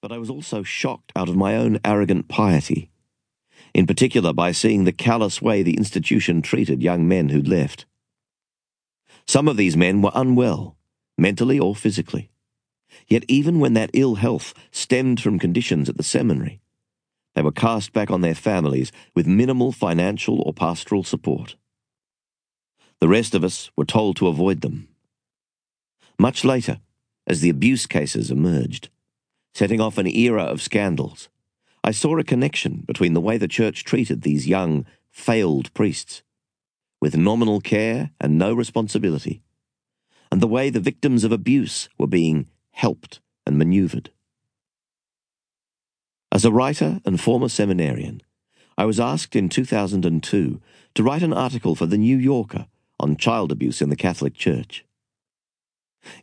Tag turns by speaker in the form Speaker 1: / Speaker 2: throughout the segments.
Speaker 1: but I was also shocked out of my own arrogant piety, in particular by seeing the callous way the institution treated young men who'd left. Some of these men were unwell, mentally or physically. Yet even when that ill health stemmed from conditions at the seminary, they were cast back on their families with minimal financial or pastoral support. The rest of us were told to avoid them. Much later, as the abuse cases emerged, setting off an era of scandals, I saw a connection between the way the church treated these young, failed priests, with nominal care and no responsibility, and the way the victims of abuse were being helped and maneuvered. As a writer and former seminarian, I was asked in 2002 to write an article for The New Yorker on child abuse in the Catholic Church.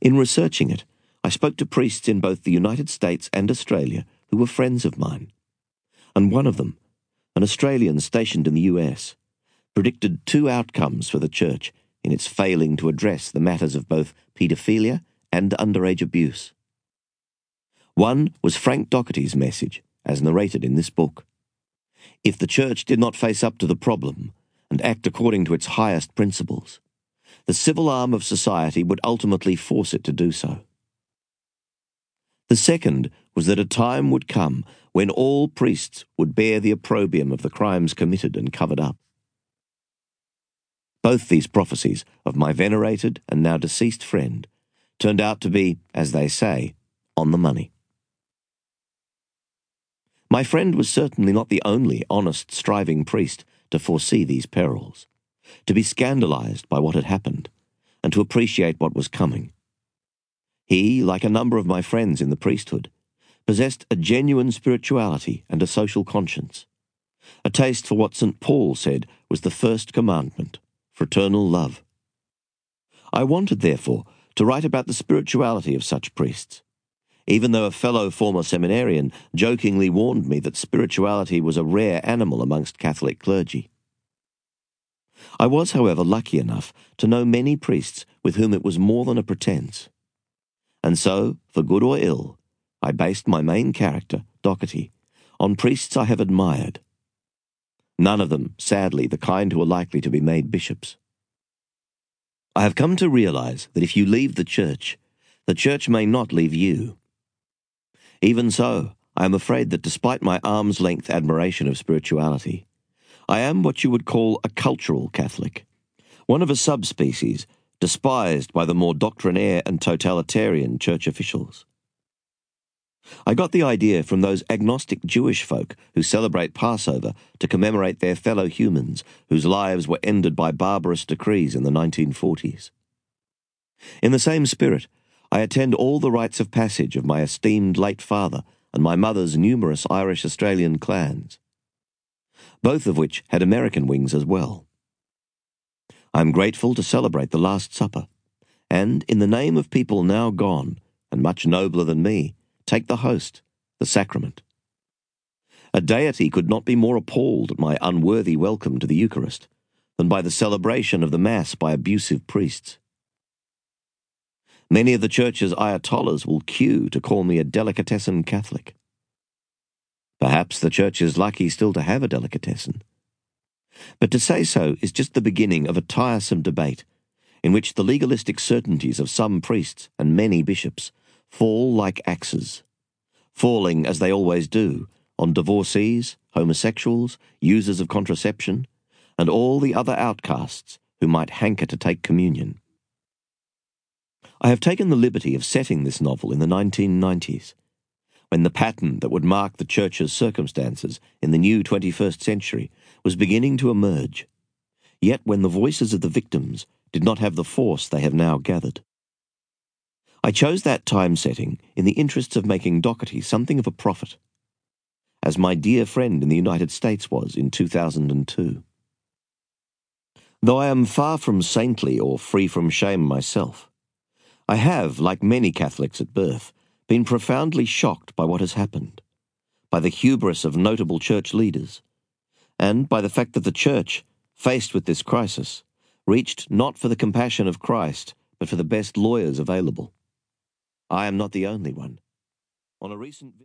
Speaker 1: In researching it, I spoke to priests in both the United States and Australia who were friends of mine. And one of them, an Australian stationed in the US, predicted two outcomes for the Church in its failing to address the matters of both paedophilia and underage abuse. One was Frank Docherty's message, as narrated in this book. If the Church did not face up to the problem and act according to its highest principles, the civil arm of society would ultimately force it to do so. The second was that a time would come when all priests would bear the opprobrium of the crimes committed and covered up. Both these prophecies of my venerated and now deceased friend turned out to be, as they say, on the money. My friend was certainly not the only honest, striving priest to foresee these perils, to be scandalized by what had happened, and to appreciate what was coming. He, like a number of my friends in the priesthood, possessed a genuine spirituality and a social conscience, a taste for what St. Paul said was the first commandment fraternal love. I wanted, therefore, to write about the spirituality of such priests, even though a fellow former seminarian jokingly warned me that spirituality was a rare animal amongst Catholic clergy. I was, however, lucky enough to know many priests with whom it was more than a pretense. And so, for good or ill, I based my main character, Docherty, on priests I have admired. None of them, sadly, the kind who are likely to be made bishops. I have come to realize that if you leave the church, the church may not leave you. Even so, I am afraid that despite my arm's length admiration of spirituality, I am what you would call a cultural Catholic, one of a subspecies despised by the more doctrinaire and totalitarian church officials. I got the idea from those agnostic Jewish folk who celebrate Passover to commemorate their fellow humans whose lives were ended by barbarous decrees in the 1940s. In the same spirit, I attend all the rites of passage of my esteemed late father and my mother's numerous Irish Australian clans, both of which had American wings as well. I am grateful to celebrate the Last Supper, and in the name of people now gone, and much nobler than me, take the host, the sacrament. A deity could not be more appalled at my unworthy welcome to the Eucharist than by the celebration of the Mass by abusive priests. Many of the church's ayatollahs will queue to call me a delicatessen Catholic. Perhaps the church is lucky still to have a delicatessen. But to say so is just the beginning of a tiresome debate in which the legalistic certainties of some priests and many bishops fall like axes, falling as they always do on divorcees, homosexuals, users of contraception, and all the other outcasts who might hanker to take communion. I have taken the liberty of setting this novel in the 1990s, when the pattern that would mark the Church's circumstances in the new 21st century was beginning to emerge, yet when the voices of the victims did not have the force they have now gathered. I chose that time setting in the interests of making Docherty something of a prophet, as my dear friend in the United States was in 2002. Though I am far from saintly or free from shame myself, I have, like many Catholics at birth, been profoundly shocked by what has happened, by the hubris of notable church leaders, and by the fact that the church, faced with this crisis, reached not for the compassion of Christ, but for the best lawyers available. I am not the only one. On a recent